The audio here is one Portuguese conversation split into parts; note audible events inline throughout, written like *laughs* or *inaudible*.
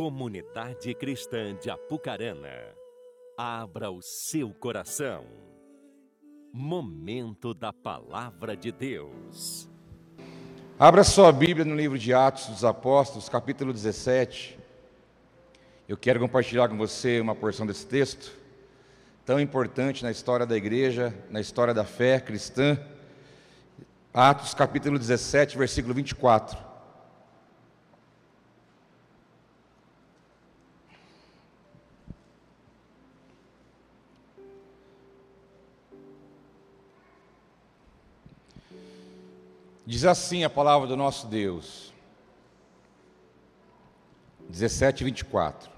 Comunidade Cristã de Apucarana, abra o seu coração. Momento da Palavra de Deus. Abra sua Bíblia no livro de Atos dos Apóstolos, capítulo 17. Eu quero compartilhar com você uma porção desse texto, tão importante na história da igreja, na história da fé cristã. Atos, capítulo 17, versículo 24. Diz assim a palavra do nosso Deus. 17, 24.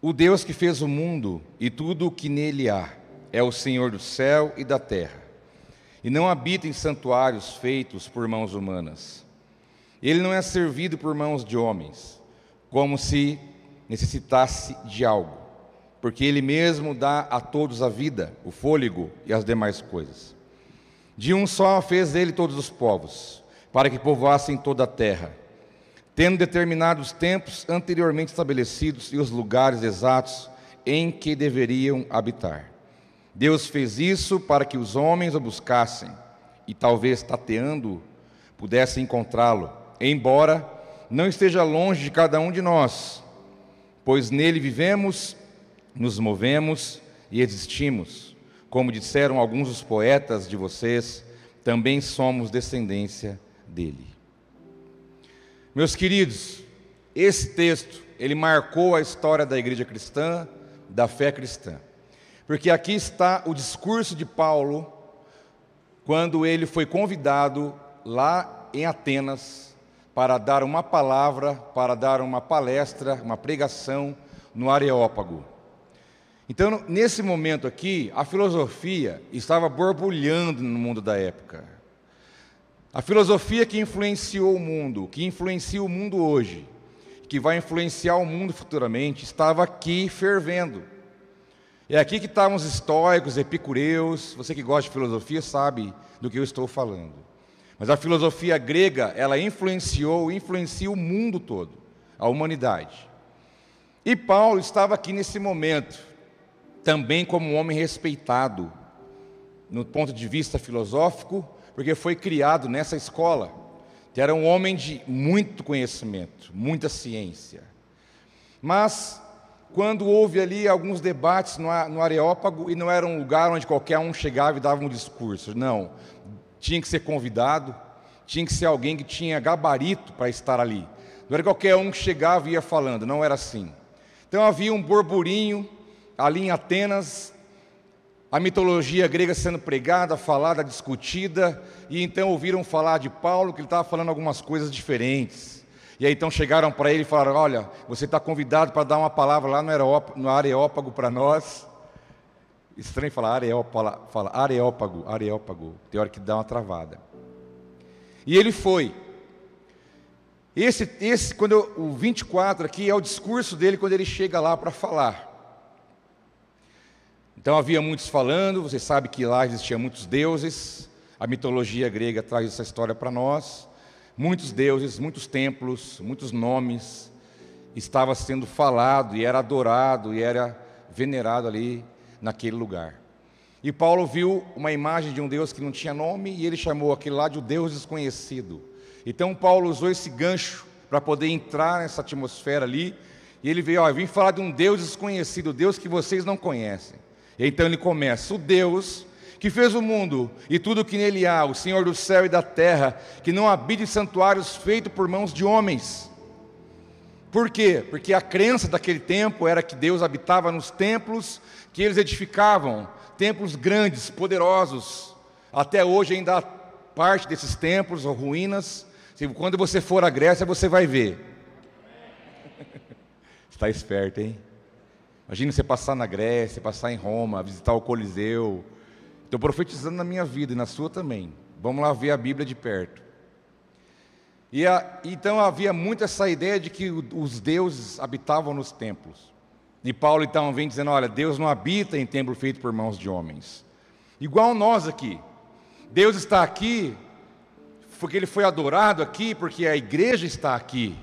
O Deus que fez o mundo e tudo o que nele há é o Senhor do céu e da terra, e não habita em santuários feitos por mãos humanas. Ele não é servido por mãos de homens, como se necessitasse de algo, porque ele mesmo dá a todos a vida, o fôlego e as demais coisas. De um só fez ele todos os povos, para que povoassem toda a terra, tendo determinados tempos anteriormente estabelecidos e os lugares exatos em que deveriam habitar. Deus fez isso para que os homens o buscassem e, talvez tateando, pudessem encontrá-lo, embora não esteja longe de cada um de nós, pois nele vivemos, nos movemos e existimos. Como disseram alguns dos poetas de vocês, também somos descendência dele. Meus queridos, esse texto, ele marcou a história da igreja cristã, da fé cristã. Porque aqui está o discurso de Paulo quando ele foi convidado lá em Atenas para dar uma palavra, para dar uma palestra, uma pregação no Areópago. Então, nesse momento aqui, a filosofia estava borbulhando no mundo da época. A filosofia que influenciou o mundo, que influencia o mundo hoje, que vai influenciar o mundo futuramente, estava aqui fervendo. É aqui que estavam os estoicos, epicureus. Você que gosta de filosofia sabe do que eu estou falando. Mas a filosofia grega, ela influenciou, influencia o mundo todo, a humanidade. E Paulo estava aqui nesse momento também como um homem respeitado no ponto de vista filosófico, porque foi criado nessa escola. Era um homem de muito conhecimento, muita ciência. Mas, quando houve ali alguns debates no Areópago, e não era um lugar onde qualquer um chegava e dava um discurso, não. Tinha que ser convidado, tinha que ser alguém que tinha gabarito para estar ali. Não era qualquer um que chegava e ia falando, não era assim. Então havia um burburinho, ali em Atenas, a mitologia grega sendo pregada, falada, discutida, e então ouviram falar de Paulo, que ele estava falando algumas coisas diferentes. E aí então chegaram para ele e falaram: Olha, você está convidado para dar uma palavra lá no Areópago para nós. Estranho falar areópago, fala areópago, areópago, tem hora que dá uma travada. E ele foi. Esse, esse quando eu, o 24 aqui é o discurso dele quando ele chega lá para falar. Então havia muitos falando, você sabe que lá existiam muitos deuses, a mitologia grega traz essa história para nós. Muitos deuses, muitos templos, muitos nomes estava sendo falado e era adorado e era venerado ali naquele lugar. E Paulo viu uma imagem de um Deus que não tinha nome e ele chamou aquele lá de o Deus desconhecido. Então Paulo usou esse gancho para poder entrar nessa atmosfera ali e ele veio, ó, vim falar de um Deus desconhecido, Deus que vocês não conhecem. Então ele começa: o Deus que fez o mundo e tudo o que nele há, o Senhor do céu e da terra, que não habita santuários feitos por mãos de homens. Por quê? Porque a crença daquele tempo era que Deus habitava nos templos que eles edificavam, templos grandes, poderosos. Até hoje ainda há parte desses templos ou ruínas. Quando você for à Grécia, você vai ver. *laughs* Está esperto, hein? Imagina você passar na Grécia, passar em Roma, visitar o Coliseu. Estou profetizando na minha vida e na sua também. Vamos lá ver a Bíblia de perto. E a, então havia muito essa ideia de que os deuses habitavam nos templos. E Paulo então vem dizendo: olha, Deus não habita em templo feito por mãos de homens. Igual nós aqui. Deus está aqui porque ele foi adorado aqui, porque a igreja está aqui.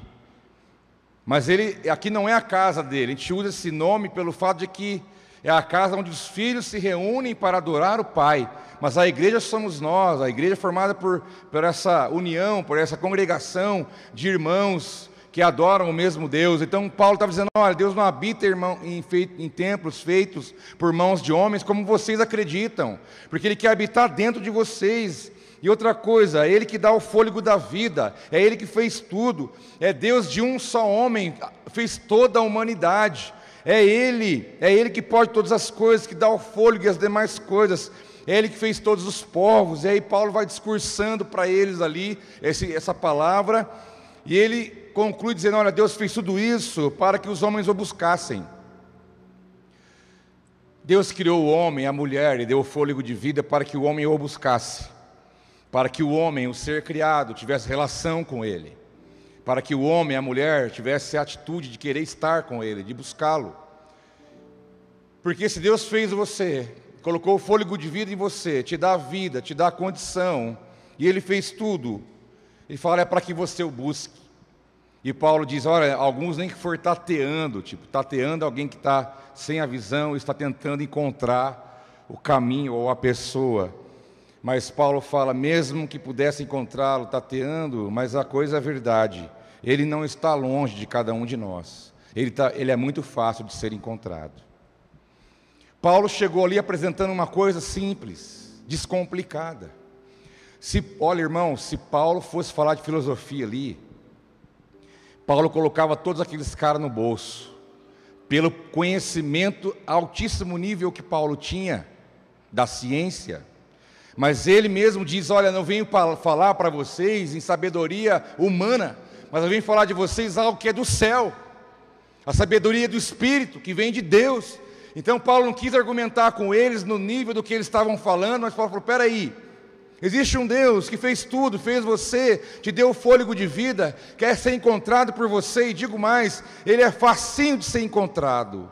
Mas ele aqui não é a casa dele. A gente usa esse nome pelo fato de que é a casa onde os filhos se reúnem para adorar o Pai. Mas a igreja somos nós, a igreja é formada por, por essa união, por essa congregação de irmãos que adoram o mesmo Deus. Então Paulo estava dizendo: olha, Deus não habita irmão, em, feito, em templos feitos por mãos de homens como vocês acreditam, porque Ele quer habitar dentro de vocês. E outra coisa, é Ele que dá o fôlego da vida, é Ele que fez tudo, é Deus de um só homem, fez toda a humanidade. É Ele, é Ele que pode todas as coisas, que dá o fôlego e as demais coisas. É Ele que fez todos os povos. E aí Paulo vai discursando para eles ali esse, essa palavra. E ele conclui dizendo: Olha, Deus fez tudo isso para que os homens o buscassem. Deus criou o homem, a mulher, e deu o fôlego de vida para que o homem o buscasse. Para que o homem, o ser criado, tivesse relação com ele para que o homem, a mulher, tivesse a atitude de querer estar com Ele, de buscá-lo. Porque se Deus fez você, colocou o fôlego de vida em você, te dá a vida, te dá a condição, e Ele fez tudo, Ele fala, é para que você o busque. E Paulo diz: olha, alguns nem que for tateando, tipo, tateando alguém que está sem a visão, está tentando encontrar o caminho ou a pessoa. Mas Paulo fala, mesmo que pudesse encontrá-lo tateando, mas a coisa é verdade. Ele não está longe de cada um de nós. Ele, tá, ele é muito fácil de ser encontrado. Paulo chegou ali apresentando uma coisa simples, descomplicada. Se, olha, irmão, se Paulo fosse falar de filosofia ali, Paulo colocava todos aqueles caras no bolso, pelo conhecimento altíssimo nível que Paulo tinha da ciência. Mas ele mesmo diz: Olha, não venho falar para vocês em sabedoria humana, mas eu vim falar de vocês algo que é do céu, a sabedoria do Espírito, que vem de Deus. Então Paulo não quis argumentar com eles no nível do que eles estavam falando, mas Paulo falou: peraí, existe um Deus que fez tudo, fez você, te deu o fôlego de vida, quer ser encontrado por você, e digo mais, ele é facinho de ser encontrado.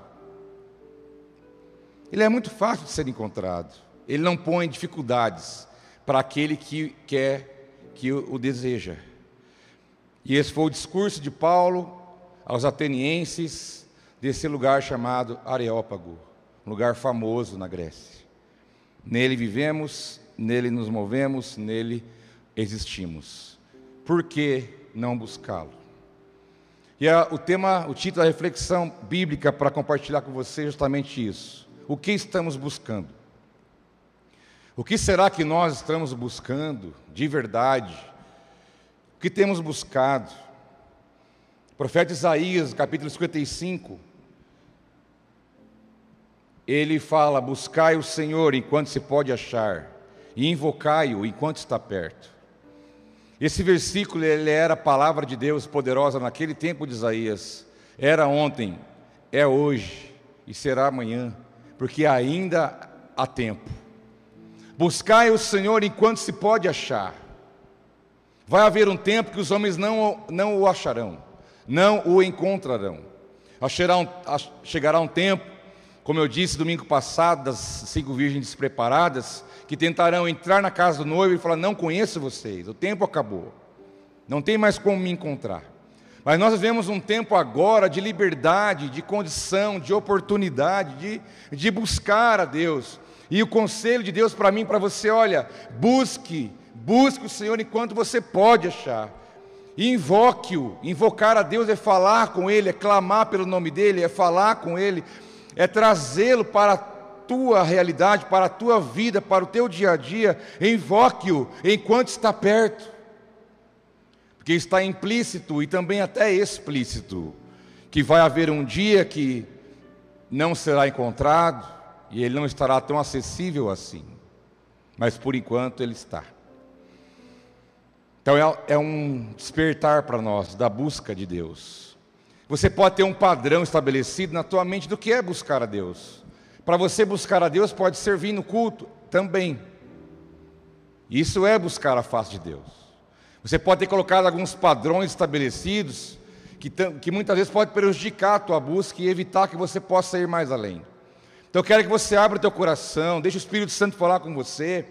Ele é muito fácil de ser encontrado. Ele não põe dificuldades para aquele que quer, que o deseja. E esse foi o discurso de Paulo aos atenienses desse lugar chamado Areópago, um lugar famoso na Grécia. Nele vivemos, nele nos movemos, nele existimos. Por que não buscá-lo? E a, o tema, o título da reflexão bíblica para compartilhar com você é justamente isso. O que estamos buscando? O que será que nós estamos buscando de verdade? O que temos buscado? O profeta Isaías, capítulo 55, ele fala: Buscai o Senhor enquanto se pode achar, e invocai-o enquanto está perto. Esse versículo ele era a palavra de Deus poderosa naquele tempo de Isaías. Era ontem, é hoje e será amanhã, porque ainda há tempo. Buscai o Senhor enquanto se pode achar. Vai haver um tempo que os homens não, não o acharão, não o encontrarão. Chegará um, tempo, como eu disse domingo passado, das cinco virgens despreparadas, que tentarão entrar na casa do noivo e falar: Não conheço vocês, o tempo acabou, não tem mais como me encontrar. Mas nós vivemos um tempo agora de liberdade, de condição, de oportunidade, de, de buscar a Deus. E o conselho de Deus para mim para você: olha, busque Busque o Senhor enquanto você pode achar. Invoque-o. Invocar a Deus é falar com Ele, é clamar pelo nome dEle, é falar com Ele, é trazê-lo para a tua realidade, para a tua vida, para o teu dia a dia. Invoque-o enquanto está perto. Porque está implícito e também até explícito que vai haver um dia que não será encontrado e ele não estará tão acessível assim. Mas por enquanto ele está. Então é, é um despertar para nós da busca de Deus. Você pode ter um padrão estabelecido na tua mente do que é buscar a Deus. Para você buscar a Deus, pode servir no culto também. Isso é buscar a face de Deus. Você pode ter colocado alguns padrões estabelecidos que, que muitas vezes pode prejudicar a tua busca e evitar que você possa ir mais além. Então eu quero que você abra o teu coração, deixe o Espírito Santo falar com você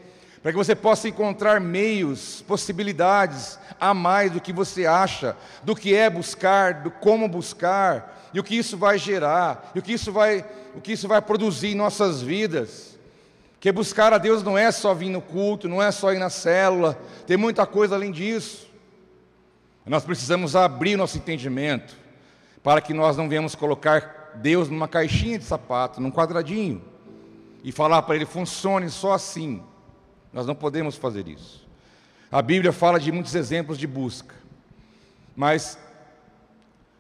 para que você possa encontrar meios, possibilidades a mais do que você acha, do que é buscar, do como buscar, e o que isso vai gerar, e o que isso vai, o que isso vai produzir em nossas vidas. Que buscar a Deus não é só vir no culto, não é só ir na célula, tem muita coisa além disso. Nós precisamos abrir nosso entendimento para que nós não venhamos colocar Deus numa caixinha de sapato, num quadradinho, e falar para Ele, funcione só assim. Nós não podemos fazer isso. A Bíblia fala de muitos exemplos de busca, mas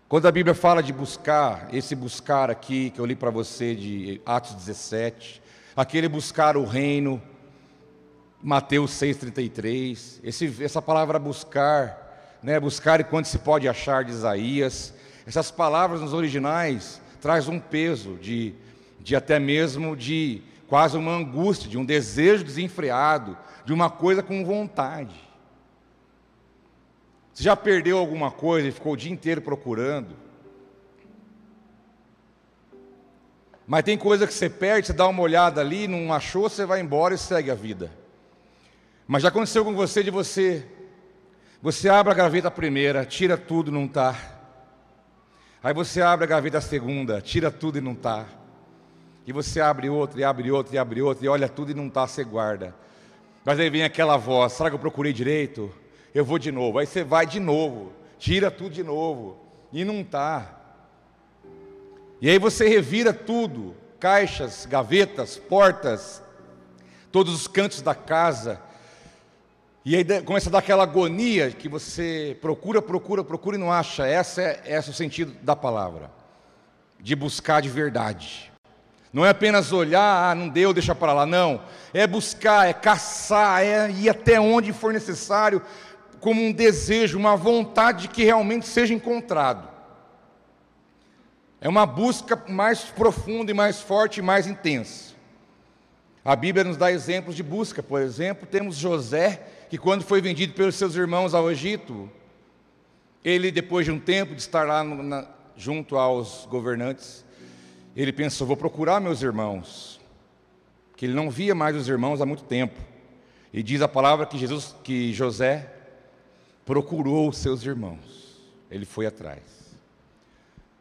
quando a Bíblia fala de buscar, esse buscar aqui que eu li para você de Atos 17, aquele buscar o reino, Mateus 6,33, esse, essa palavra buscar, né, buscar e quando se pode achar de Isaías, essas palavras nos originais traz um peso de, de até mesmo de quase uma angústia, de um desejo desenfreado, de uma coisa com vontade. Você já perdeu alguma coisa e ficou o dia inteiro procurando? Mas tem coisa que você perde, você dá uma olhada ali, não achou, você vai embora e segue a vida. Mas já aconteceu com você de você, você abre a gaveta primeira, tira tudo, não está. Aí você abre a gaveta segunda, tira tudo e não está. E você abre outra, e abre outra, e abre outra, e olha tudo e não está, você guarda. Mas aí vem aquela voz: será que eu procurei direito? Eu vou de novo. Aí você vai de novo, tira tudo de novo, e não está. E aí você revira tudo: caixas, gavetas, portas, todos os cantos da casa. E aí começa a dar aquela agonia que você procura, procura, procura e não acha. Essa é, esse é o sentido da palavra, de buscar de verdade. Não é apenas olhar, ah, não deu, deixa para lá. Não. É buscar, é caçar, é ir até onde for necessário, como um desejo, uma vontade de que realmente seja encontrado. É uma busca mais profunda e mais forte e mais intensa. A Bíblia nos dá exemplos de busca. Por exemplo, temos José, que quando foi vendido pelos seus irmãos ao Egito, ele, depois de um tempo de estar lá no, na, junto aos governantes, ele pensou: vou procurar meus irmãos, que ele não via mais os irmãos há muito tempo. E diz a palavra que Jesus, que José procurou os seus irmãos. Ele foi atrás.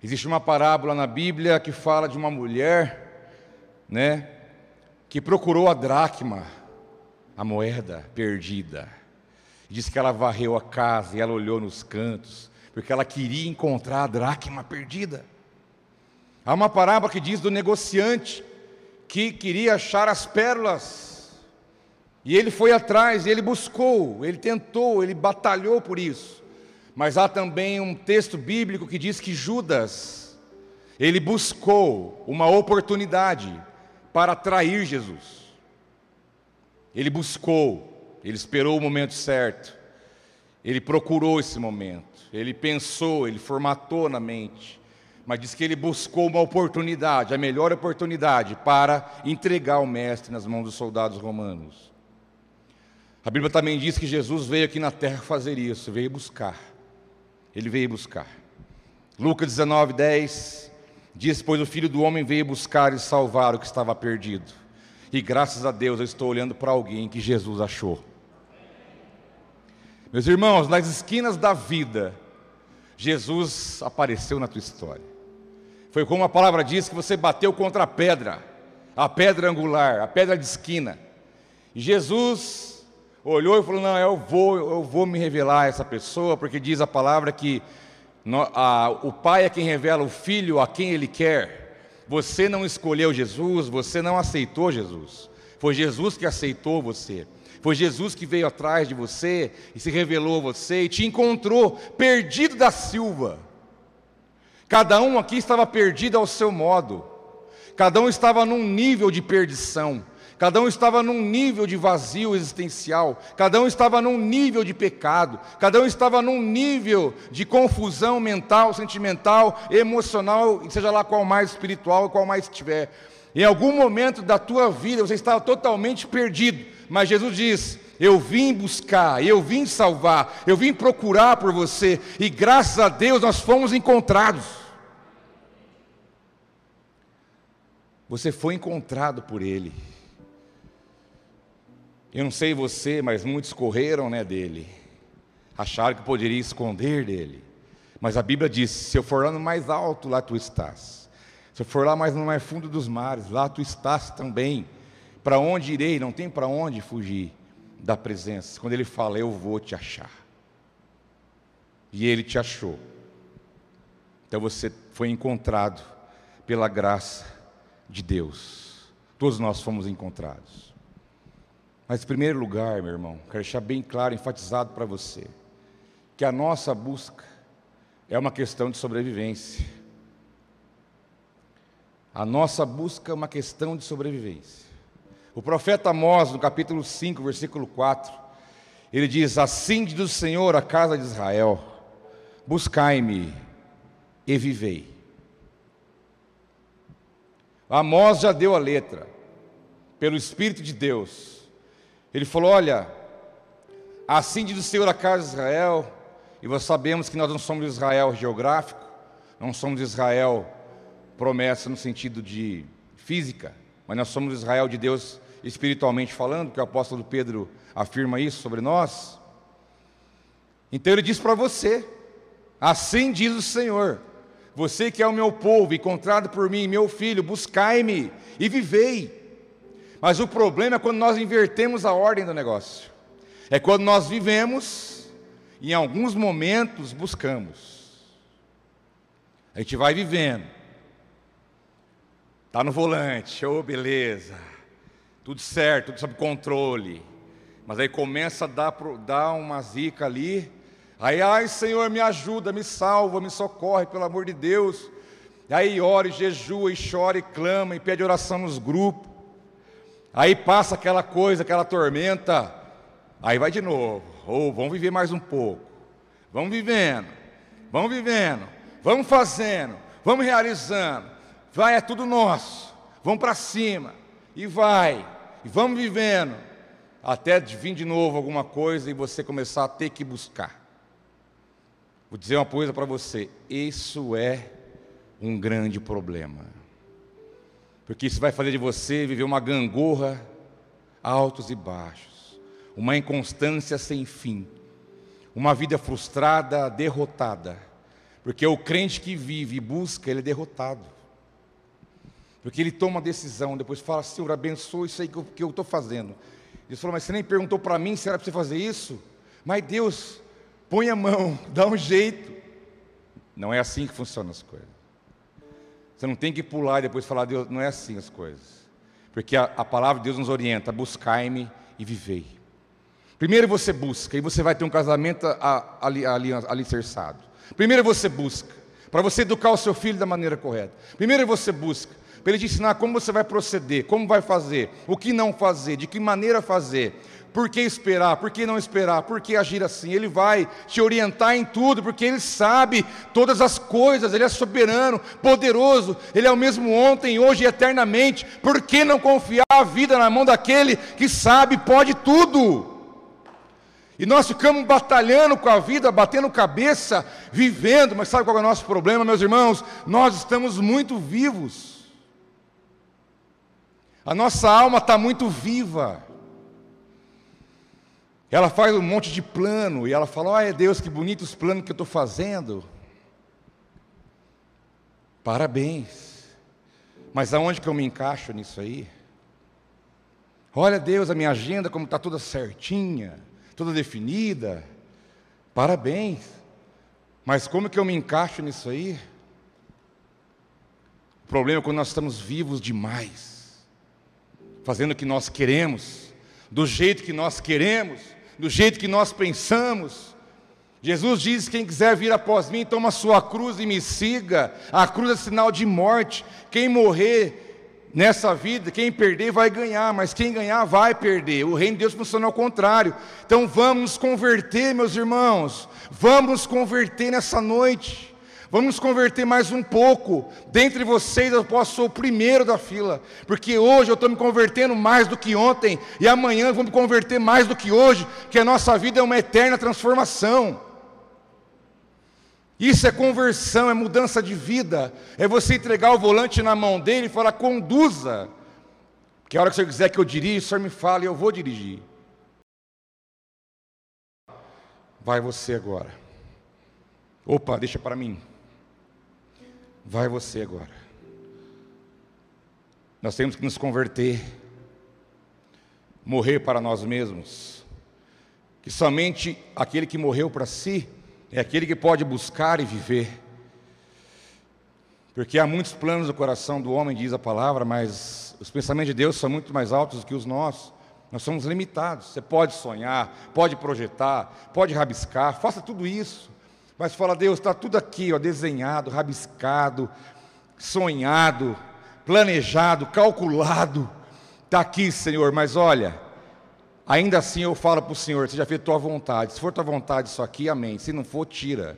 Existe uma parábola na Bíblia que fala de uma mulher, né, que procurou a dracma, a moeda perdida. Diz que ela varreu a casa e ela olhou nos cantos, porque ela queria encontrar a dracma perdida. Há uma parábola que diz do negociante que queria achar as pérolas. E ele foi atrás, ele buscou, ele tentou, ele batalhou por isso. Mas há também um texto bíblico que diz que Judas, ele buscou uma oportunidade para trair Jesus. Ele buscou, ele esperou o momento certo, ele procurou esse momento, ele pensou, ele formatou na mente mas diz que ele buscou uma oportunidade, a melhor oportunidade, para entregar o Mestre nas mãos dos soldados romanos. A Bíblia também diz que Jesus veio aqui na terra fazer isso, veio buscar. Ele veio buscar. Lucas 19, 10 diz: Pois o filho do homem veio buscar e salvar o que estava perdido. E graças a Deus eu estou olhando para alguém que Jesus achou. Meus irmãos, nas esquinas da vida, Jesus apareceu na tua história. Foi como a palavra diz que você bateu contra a pedra, a pedra angular, a pedra de esquina. E Jesus olhou e falou: Não, eu vou, eu vou me revelar a essa pessoa, porque diz a palavra que o Pai é quem revela o Filho a quem Ele quer. Você não escolheu Jesus, você não aceitou Jesus. Foi Jesus que aceitou você. Foi Jesus que veio atrás de você e se revelou a você e te encontrou perdido da Silva Cada um aqui estava perdido ao seu modo. Cada um estava num nível de perdição. Cada um estava num nível de vazio existencial, cada um estava num nível de pecado, cada um estava num nível de confusão mental, sentimental, emocional, seja lá qual mais espiritual, qual mais tiver. Em algum momento da tua vida você estava totalmente perdido, mas Jesus diz: Eu vim buscar, eu vim salvar, eu vim procurar por você, e graças a Deus nós fomos encontrados. Você foi encontrado por Ele. Eu não sei você, mas muitos correram né, dele. Acharam que poderia esconder dele. Mas a Bíblia diz: se eu for lá no mais alto, lá tu estás. Se eu for lá mais no mais fundo dos mares, lá tu estás também. Para onde irei? Não tem para onde fugir da presença. Quando ele fala, eu vou te achar. E ele te achou. Então você foi encontrado pela graça de Deus. Todos nós fomos encontrados. Mas, em primeiro lugar, meu irmão, quero deixar bem claro, enfatizado para você, que a nossa busca é uma questão de sobrevivência. A nossa busca é uma questão de sobrevivência. O profeta Amós, no capítulo 5, versículo 4, ele diz: Assim diz o Senhor a casa de Israel: Buscai-me e vivei. Amós já deu a letra, pelo Espírito de Deus. Ele falou: Olha, assim diz o Senhor a casa de Israel, e nós sabemos que nós não somos Israel geográfico, não somos Israel promessa no sentido de física, mas nós somos Israel de Deus espiritualmente falando, que o apóstolo Pedro afirma isso sobre nós. Então ele diz para você: Assim diz o Senhor, você que é o meu povo, encontrado por mim, meu filho, buscai-me e vivei. Mas o problema é quando nós invertemos a ordem do negócio. É quando nós vivemos e em alguns momentos buscamos. A gente vai vivendo. Está no volante, oh beleza, tudo certo, tudo sob controle. Mas aí começa a dar, dar uma zica ali, Aí, ai Senhor, me ajuda, me salva, me socorre, pelo amor de Deus. Aí ora, e jejua, e chora, e clama, e pede oração nos grupos. Aí passa aquela coisa, aquela tormenta. Aí vai de novo. Ou oh, vamos viver mais um pouco. Vamos vivendo, vamos vivendo, vamos fazendo, vamos realizando. Vai, é tudo nosso. Vamos para cima. E vai. E vamos vivendo. Até vir de novo alguma coisa e você começar a ter que buscar. Vou dizer uma coisa para você: isso é um grande problema. Porque isso vai fazer de você viver uma gangorra, altos e baixos, uma inconstância sem fim, uma vida frustrada, derrotada. Porque o crente que vive e busca, ele é derrotado. Porque ele toma uma decisão, depois fala, Senhor, abençoa isso aí que eu estou fazendo. Deus falou, mas você nem perguntou para mim se era para você fazer isso? Mas Deus, põe a mão, *laughs* dá um jeito. Não é assim que funcionam as coisas. Você não tem que pular e depois falar, Deus, não é assim as coisas. Porque a, a palavra de Deus nos orienta, buscai-me e vivei. Primeiro você busca, e você vai ter um casamento ali, ali, alicerçado. Primeiro você busca, para você educar o seu filho da maneira correta. Primeiro você busca, para ele te ensinar como você vai proceder, como vai fazer, o que não fazer, de que maneira fazer. Por que esperar? Por que não esperar? Por que agir assim? Ele vai te orientar em tudo, porque Ele sabe todas as coisas, Ele é soberano, poderoso, Ele é o mesmo ontem, hoje e eternamente. Por que não confiar a vida na mão daquele que sabe, pode tudo? E nós ficamos batalhando com a vida, batendo cabeça, vivendo, mas sabe qual é o nosso problema, meus irmãos? Nós estamos muito vivos. A nossa alma está muito viva. Ela faz um monte de plano e ela fala: Olha, Deus, que bonitos os planos que eu estou fazendo. Parabéns. Mas aonde que eu me encaixo nisso aí? Olha, Deus, a minha agenda como está toda certinha, toda definida. Parabéns. Mas como que eu me encaixo nisso aí? O problema é quando nós estamos vivos demais, fazendo o que nós queremos, do jeito que nós queremos, do jeito que nós pensamos. Jesus diz: Quem quiser vir após mim, toma sua cruz e me siga. A cruz é sinal de morte. Quem morrer nessa vida, quem perder vai ganhar, mas quem ganhar vai perder. O reino de Deus funciona ao contrário. Então vamos converter, meus irmãos. Vamos converter nessa noite. Vamos nos converter mais um pouco. Dentre vocês, eu posso ser o primeiro da fila, porque hoje eu estou me convertendo mais do que ontem, e amanhã eu vou me converter mais do que hoje, que a nossa vida é uma eterna transformação. Isso é conversão, é mudança de vida, é você entregar o volante na mão dele e falar: conduza. Que a hora que o senhor quiser que eu dirija, o senhor me fala e eu vou dirigir. Vai você agora. Opa, deixa para mim. Vai você agora. Nós temos que nos converter, morrer para nós mesmos. Que somente aquele que morreu para si é aquele que pode buscar e viver. Porque há muitos planos no coração do homem, diz a palavra, mas os pensamentos de Deus são muito mais altos do que os nossos. Nós somos limitados. Você pode sonhar, pode projetar, pode rabiscar, faça tudo isso. Mas fala, Deus, está tudo aqui, ó, desenhado, rabiscado, sonhado, planejado, calculado. Está aqui, Senhor, mas olha, ainda assim eu falo para o Senhor, seja feita tua vontade. Se for tua vontade isso aqui, amém. Se não for, tira.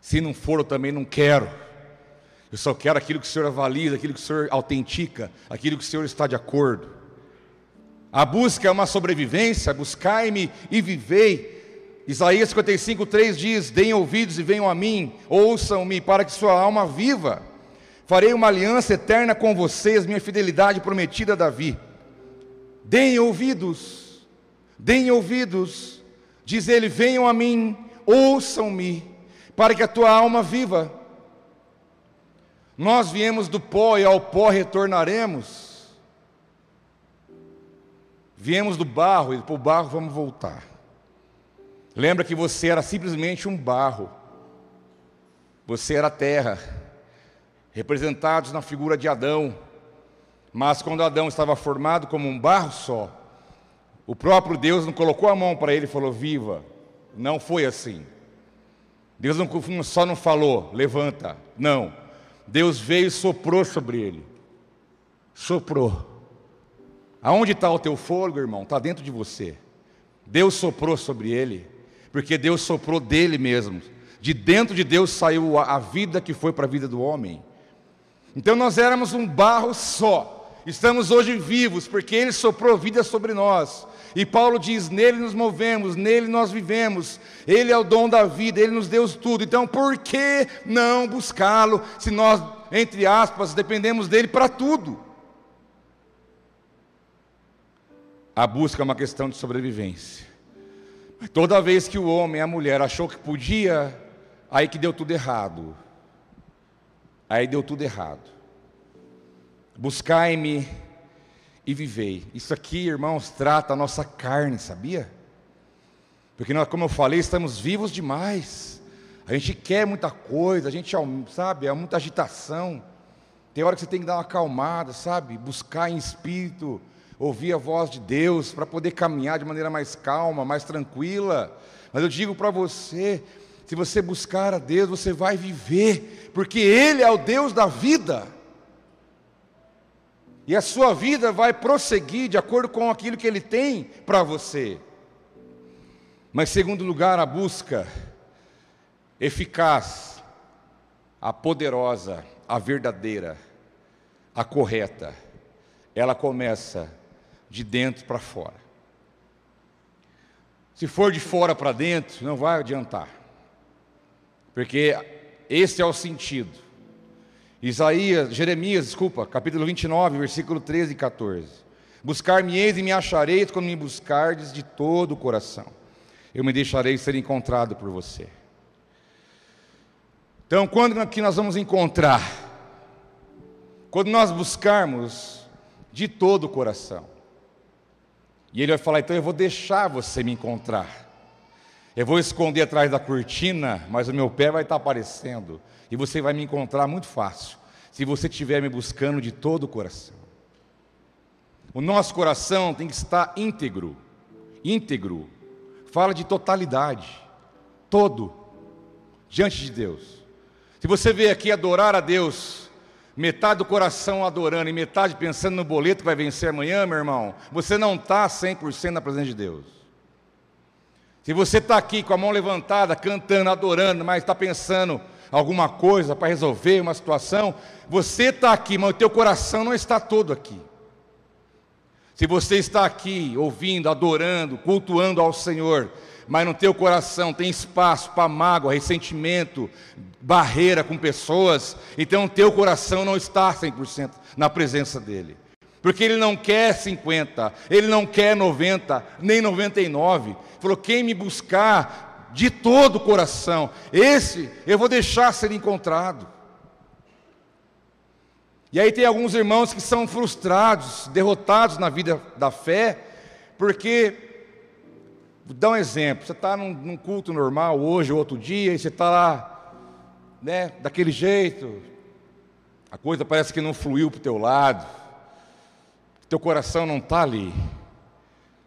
Se não for, eu também não quero. Eu só quero aquilo que o Senhor avaliza, aquilo que o Senhor autentica, aquilo que o Senhor está de acordo. A busca é uma sobrevivência, buscai-me e vivei. Isaías 55, 3 diz: Deem ouvidos e venham a mim, ouçam-me, para que sua alma viva. Farei uma aliança eterna com vocês, minha fidelidade prometida a Davi. Deem ouvidos, deem ouvidos, diz ele: venham a mim, ouçam-me para que a tua alma viva. Nós viemos do pó e ao pó retornaremos. Viemos do barro e para o barro vamos voltar. Lembra que você era simplesmente um barro. Você era terra, representados na figura de Adão. Mas quando Adão estava formado como um barro só, o próprio Deus não colocou a mão para ele e falou: Viva. Não foi assim. Deus não, só não falou, levanta. Não. Deus veio e soprou sobre ele. Soprou. Aonde está o teu fogo, irmão? Está dentro de você. Deus soprou sobre ele, porque Deus soprou dele mesmo. De dentro de Deus saiu a vida que foi para a vida do homem. Então nós éramos um barro só. Estamos hoje vivos, porque Ele soprou vida sobre nós. E Paulo diz: nele nos movemos, nele nós vivemos, ele é o dom da vida, ele nos deu tudo. Então, por que não buscá-lo se nós, entre aspas, dependemos dele para tudo? A busca é uma questão de sobrevivência. Toda vez que o homem a mulher achou que podia, aí que deu tudo errado. Aí deu tudo errado. Buscai-me e vivei. Isso aqui, irmãos, trata a nossa carne, sabia? Porque nós, como eu falei, estamos vivos demais. A gente quer muita coisa, a gente, sabe, há muita agitação. Tem hora que você tem que dar uma acalmada, sabe? Buscar em espírito, ouvir a voz de Deus para poder caminhar de maneira mais calma, mais tranquila. Mas eu digo para você, se você buscar a Deus, você vai viver, porque Ele é o Deus da vida. E a sua vida vai prosseguir de acordo com aquilo que Ele tem para você. Mas, segundo lugar, a busca eficaz, a poderosa, a verdadeira, a correta, ela começa de dentro para fora. Se for de fora para dentro, não vai adiantar, porque esse é o sentido. Isaías, Jeremias, desculpa, capítulo 29, versículo 13 e 14. Buscar-me-eis e me achareis quando me buscardes de todo o coração. Eu me deixarei ser encontrado por você. Então, quando que nós vamos encontrar? Quando nós buscarmos de todo o coração. E ele vai falar: então eu vou deixar você me encontrar. Eu vou esconder atrás da cortina, mas o meu pé vai estar aparecendo. E você vai me encontrar muito fácil, se você estiver me buscando de todo o coração. O nosso coração tem que estar íntegro. Íntegro. Fala de totalidade. Todo. Diante de Deus. Se você veio aqui adorar a Deus, metade do coração adorando e metade pensando no boleto que vai vencer amanhã, meu irmão, você não está 100% na presença de Deus. Se você está aqui com a mão levantada, cantando, adorando, mas está pensando alguma coisa para resolver uma situação, você está aqui, mas o teu coração não está todo aqui. Se você está aqui ouvindo, adorando, cultuando ao Senhor, mas no teu coração tem espaço para mágoa, ressentimento, barreira com pessoas, então o teu coração não está 100% na presença dEle. Porque ele não quer 50, ele não quer 90, nem 99. Falou: quem me buscar de todo o coração, esse eu vou deixar ser encontrado. E aí tem alguns irmãos que são frustrados, derrotados na vida da fé, porque, vou dar um exemplo, você está num, num, culto normal hoje ou outro dia, e você está lá, né, daquele jeito, a coisa parece que não fluiu para o teu lado, teu coração não está ali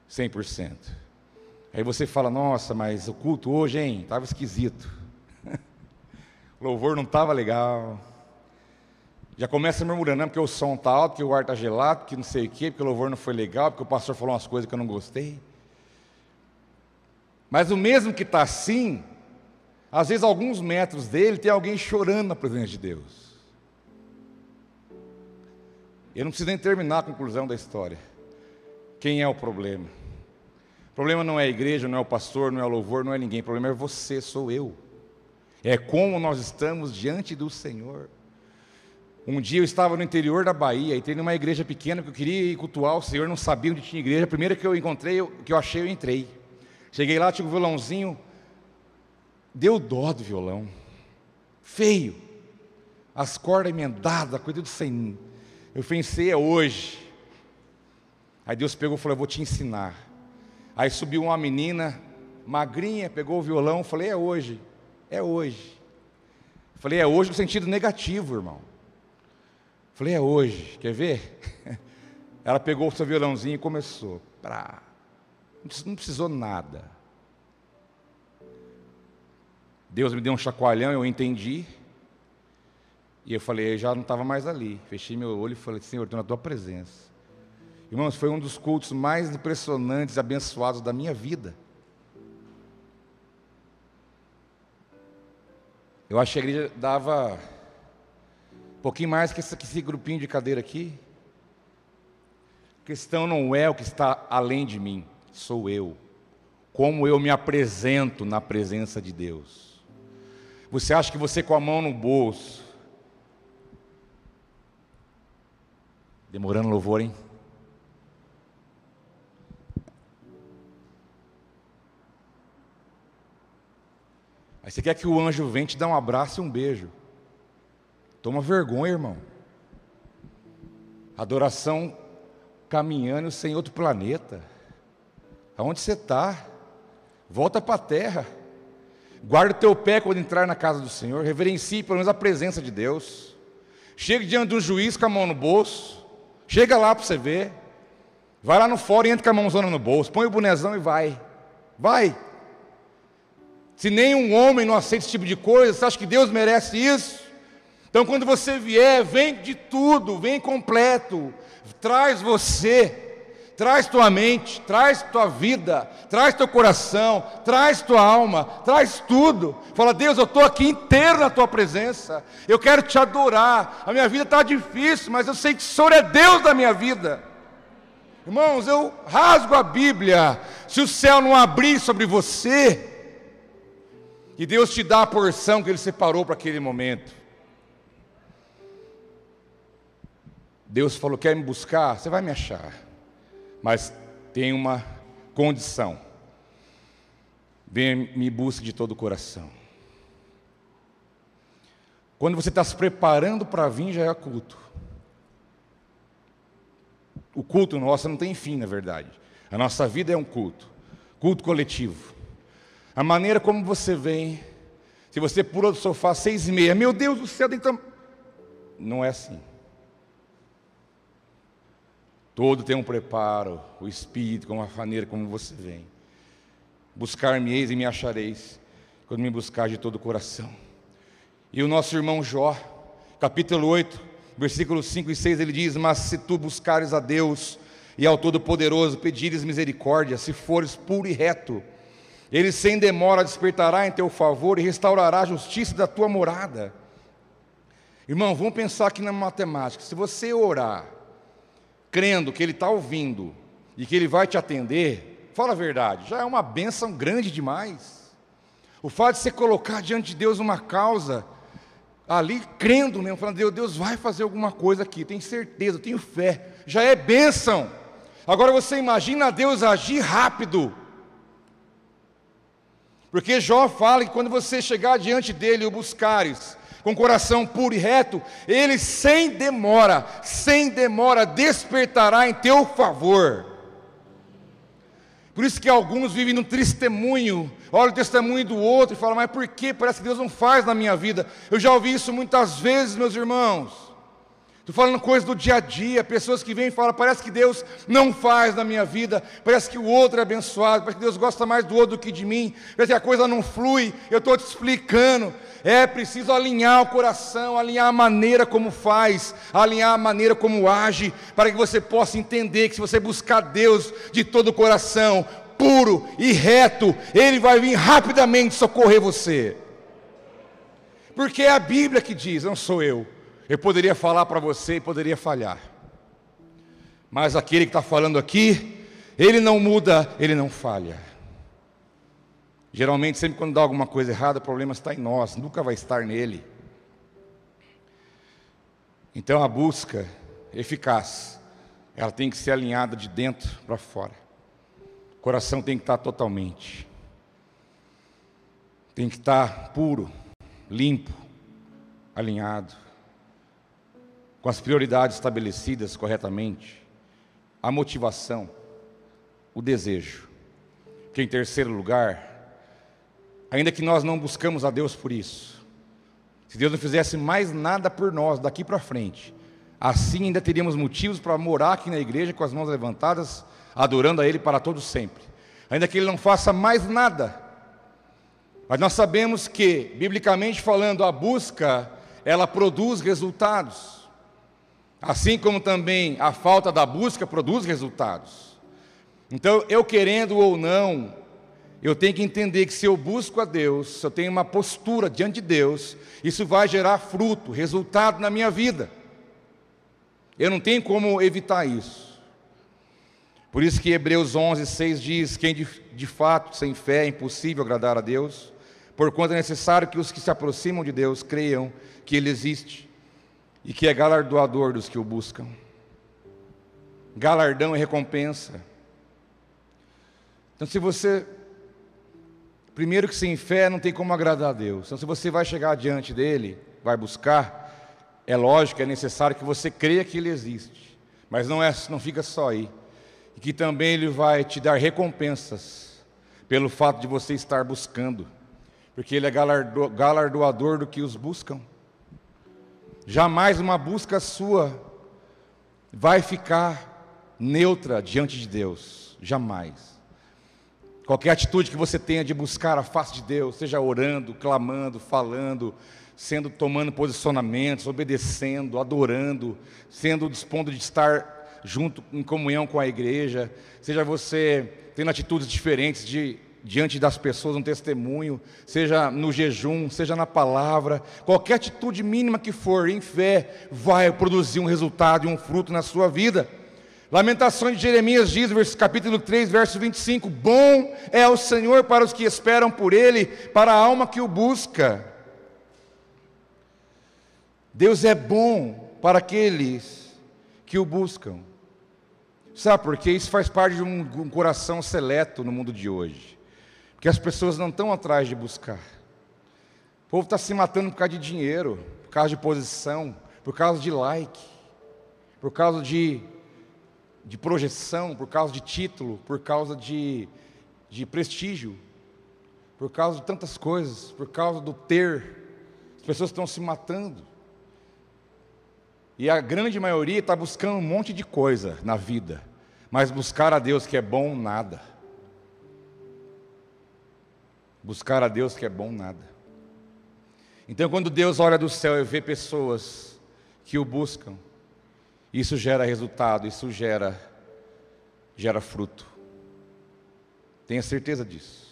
100%. Aí você fala, nossa, mas o culto hoje, hein, estava esquisito. o *laughs* louvor não estava legal. Já começa murmurando, porque o som está alto, que o ar está gelado, que não sei o quê, porque o louvor não foi legal, porque o pastor falou umas coisas que eu não gostei. Mas o mesmo que está assim, às vezes alguns metros dele tem alguém chorando na presença de Deus. Eu não preciso nem terminar a conclusão da história. Quem é o problema? O problema não é a igreja, não é o pastor, não é o louvor, não é ninguém. O problema é você, sou eu. É como nós estamos diante do Senhor. Um dia eu estava no interior da Bahia e tem numa igreja pequena que eu queria ir cultuar o Senhor, não sabia onde tinha igreja. A primeira que eu encontrei, que eu achei, eu entrei. Cheguei lá, tinha um violãozinho, deu dó do violão, feio, as cordas emendadas, coisa do sem. Eu pensei, é hoje. Aí Deus pegou e falou: Eu vou te ensinar. Aí subiu uma menina, magrinha, pegou o violão, falei: É hoje, é hoje. Falei: É hoje no sentido negativo, irmão. Falei, é hoje, quer ver? *laughs* Ela pegou o seu violãozinho e começou. Pra... Não precisou nada. Deus me deu um chacoalhão, eu entendi. E eu falei, eu já não estava mais ali. Fechei meu olho e falei, Senhor, estou na tua presença. Irmãos, foi um dos cultos mais impressionantes e abençoados da minha vida. Eu achei que a igreja dava um pouquinho mais que esse, grupinho de cadeira aqui. A questão não é o que está além de mim, sou eu. Como eu me apresento na presença de Deus. Você acha que você com a mão no bolso, demorando louvor, hein? Aí você quer que o anjo venha te dar um abraço e um beijo. Toma vergonha, irmão. Adoração caminhando sem outro planeta. Aonde você está? Volta para a terra. Guarda o teu pé quando entrar na casa do Senhor. Reverencie pelo menos a presença de Deus. Chega diante do juiz com a mão no bolso. Chega lá para você ver. Vai lá no fora e entra com a mãozona no bolso. Põe o bonezão e vai. Vai. Se nenhum homem não aceita esse tipo de coisa, você acha que Deus merece isso? Então, quando você vier, vem de tudo, vem completo, traz você, traz tua mente, traz tua vida, traz teu coração, traz tua alma, traz tudo. Fala, Deus, eu estou aqui inteiro na tua presença, eu quero te adorar. A minha vida está difícil, mas eu sei que o Senhor é Deus da minha vida. Irmãos, eu rasgo a Bíblia, se o céu não abrir sobre você, e Deus te dá a porção que Ele separou para aquele momento. Deus falou: quer me buscar? Você vai me achar. Mas tem uma condição. Venha me busque de todo o coração. Quando você está se preparando para vir, já é culto. O culto nosso não tem fim, na verdade. A nossa vida é um culto. Culto coletivo. A maneira como você vem, se você pula do sofá seis e meia, meu Deus do céu, então... não é assim. Todo tem um preparo, o Espírito, com a maneira como você vem. Buscar-me-eis e me achareis, quando me buscar de todo o coração. E o nosso irmão Jó, capítulo 8, versículos 5 e 6, ele diz: Mas se tu buscares a Deus e ao Todo-Poderoso, pedires misericórdia, se fores puro e reto, ele sem demora despertará em teu favor e restaurará a justiça da tua morada. Irmão, vamos pensar aqui na matemática. Se você orar, crendo que Ele está ouvindo e que Ele vai te atender, fala a verdade, já é uma bênção grande demais. O fato de você colocar diante de Deus uma causa, ali crendo mesmo, falando, Deus, Deus vai fazer alguma coisa aqui, tenho certeza, tenho fé, já é bênção. Agora você imagina Deus agir rápido. Porque Jó fala que quando você chegar diante dele o buscares, com coração puro e reto, ele sem demora, sem demora despertará em teu favor. Por isso que alguns vivem no testemunho, olha o testemunho do outro e falam, mas por que? Parece que Deus não faz na minha vida. Eu já ouvi isso muitas vezes, meus irmãos. Estou falando coisas do dia a dia, pessoas que vêm e falam, parece que Deus não faz na minha vida, parece que o outro é abençoado, parece que Deus gosta mais do outro do que de mim, parece que a coisa não flui, eu estou te explicando. É preciso alinhar o coração, alinhar a maneira como faz, alinhar a maneira como age, para que você possa entender que se você buscar Deus de todo o coração, puro e reto, Ele vai vir rapidamente socorrer você. Porque é a Bíblia que diz, não sou eu. Eu poderia falar para você e poderia falhar. Mas aquele que está falando aqui, ele não muda, ele não falha. Geralmente, sempre quando dá alguma coisa errada, o problema está em nós, nunca vai estar nele. Então a busca eficaz, ela tem que ser alinhada de dentro para fora. O coração tem que estar totalmente. Tem que estar puro, limpo, alinhado com as prioridades estabelecidas corretamente, a motivação, o desejo. Que em terceiro lugar, ainda que nós não buscamos a Deus por isso, se Deus não fizesse mais nada por nós daqui para frente, assim ainda teríamos motivos para morar aqui na igreja com as mãos levantadas, adorando a Ele para todo sempre. Ainda que Ele não faça mais nada, mas nós sabemos que, biblicamente falando, a busca ela produz resultados. Assim como também a falta da busca produz resultados. Então, eu querendo ou não, eu tenho que entender que se eu busco a Deus, se eu tenho uma postura diante de Deus, isso vai gerar fruto, resultado na minha vida. Eu não tenho como evitar isso. Por isso que Hebreus 11, 6 diz: Quem de, de fato sem fé é impossível agradar a Deus, porquanto é necessário que os que se aproximam de Deus creiam que Ele existe e que é galardoador dos que o buscam. Galardão e recompensa. Então, se você, primeiro que sem fé não tem como agradar a Deus. Então, se você vai chegar diante dele, vai buscar, é lógico, é necessário que você creia que ele existe. Mas não é, não fica só aí. E que também ele vai te dar recompensas pelo fato de você estar buscando, porque ele é galardo, galardoador do que os buscam. Jamais uma busca sua vai ficar neutra diante de Deus. Jamais. Qualquer atitude que você tenha de buscar a face de Deus, seja orando, clamando, falando, sendo tomando posicionamentos, obedecendo, adorando, sendo dispondo de estar junto em comunhão com a igreja, seja você tendo atitudes diferentes de diante das pessoas um testemunho, seja no jejum, seja na palavra, qualquer atitude mínima que for, em fé, vai produzir um resultado e um fruto na sua vida. Lamentações de Jeremias diz, capítulo 3, verso 25: Bom é o Senhor para os que esperam por Ele, para a alma que o busca. Deus é bom para aqueles que o buscam. Sabe por quê? Isso faz parte de um, coração seleto no mundo de hoje que as pessoas não estão atrás de buscar. O povo está se matando por causa de dinheiro, por causa de posição, por causa de like, por causa de, de projeção, por causa de título, por causa de, de prestígio, por causa de tantas coisas, por causa do ter. As pessoas estão se matando. E a grande maioria está buscando um monte de coisa na vida, mas buscar a Deus que é bom, nada. Buscar a Deus que é bom nada. Então, quando Deus olha do céu e vê pessoas que o buscam, isso gera resultado, isso gera gera fruto. Tenha certeza disso.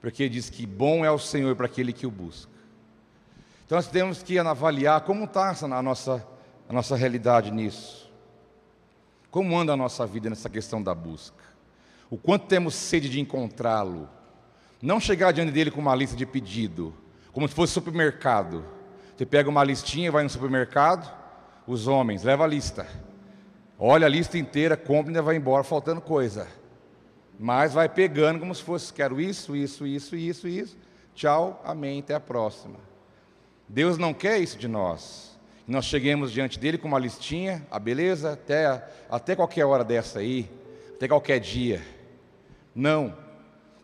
Porque diz que bom é o Senhor para aquele que o busca. Então nós temos que avaliar como está a nossa, a nossa realidade nisso. Como anda a nossa vida nessa questão da busca. O quanto temos sede de encontrá-lo. Não chegar diante dele com uma lista de pedido, como se fosse supermercado. Você pega uma listinha, vai no supermercado, os homens, leva a lista. Olha a lista inteira, compra e vai embora faltando coisa. Mas vai pegando como se fosse, quero isso, isso, isso, isso, isso. Tchau, amém, até a próxima. Deus não quer isso de nós. Nós cheguemos diante dele com uma listinha, a beleza, até, até qualquer hora dessa aí, até qualquer dia. Não.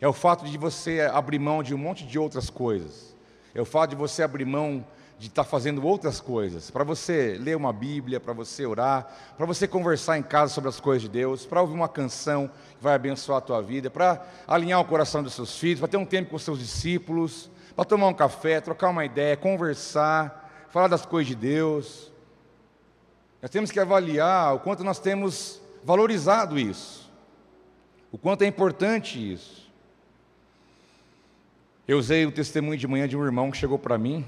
É o fato de você abrir mão de um monte de outras coisas. É o fato de você abrir mão de estar fazendo outras coisas, para você ler uma Bíblia, para você orar, para você conversar em casa sobre as coisas de Deus, para ouvir uma canção que vai abençoar a tua vida, para alinhar o coração dos seus filhos, para ter um tempo com os seus discípulos, para tomar um café, trocar uma ideia, conversar, falar das coisas de Deus. Nós temos que avaliar o quanto nós temos valorizado isso, o quanto é importante isso. Eu usei o testemunho de manhã de um irmão que chegou para mim,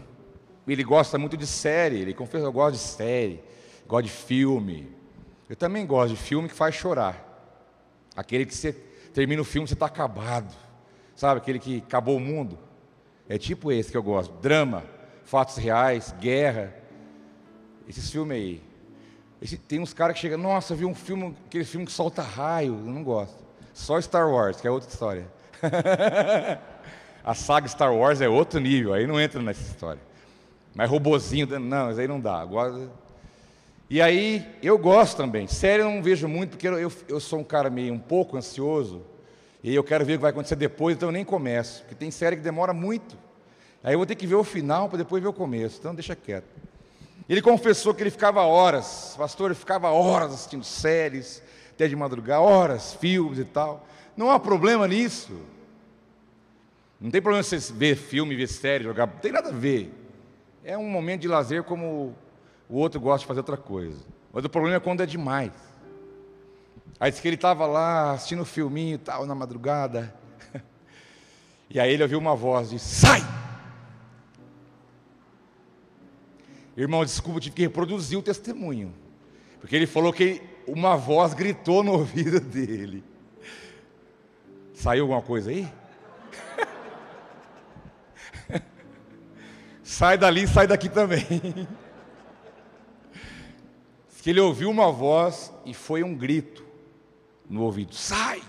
ele gosta muito de série, ele confessa, eu gosto de série, gosto de filme. Eu também gosto de filme que faz chorar. Aquele que você termina o filme, você está acabado. Sabe, aquele que acabou o mundo. É tipo esse que eu gosto. Drama, fatos reais, guerra. Esses filmes aí. Esse, tem uns caras que chegam, nossa, vi um filme, aquele filme que solta raio. Eu não gosto. Só Star Wars, que é outra história. *laughs* A saga Star Wars é outro nível, aí não entra nessa história. Mas robozinho, não, isso aí não dá. Agora... E aí, eu gosto também. Sério, eu não vejo muito, porque eu, eu, eu sou um cara meio um pouco ansioso. E eu quero ver o que vai acontecer depois, então eu nem começo. Porque tem série que demora muito. Aí eu vou ter que ver o final para depois ver o começo. Então deixa quieto. Ele confessou que ele ficava horas, pastor, ele ficava horas assistindo séries, até de madrugada, horas, filmes e tal. Não há problema nisso. Não tem problema você ver filme, ver série, jogar. Não tem nada a ver. É um momento de lazer como o outro gosta de fazer outra coisa. Mas o problema é quando é demais. Aí disse que ele estava lá assistindo o filminho e tal, na madrugada. *laughs* E aí ele ouviu uma voz de sai! Irmão, desculpa, tive que reproduzir o testemunho. Porque ele falou que uma voz gritou no *laughs* ouvido dele. Saiu alguma coisa aí? *laughs* sai dali, sai daqui também. que ele ouviu uma voz e foi um grito no ouvido: sai!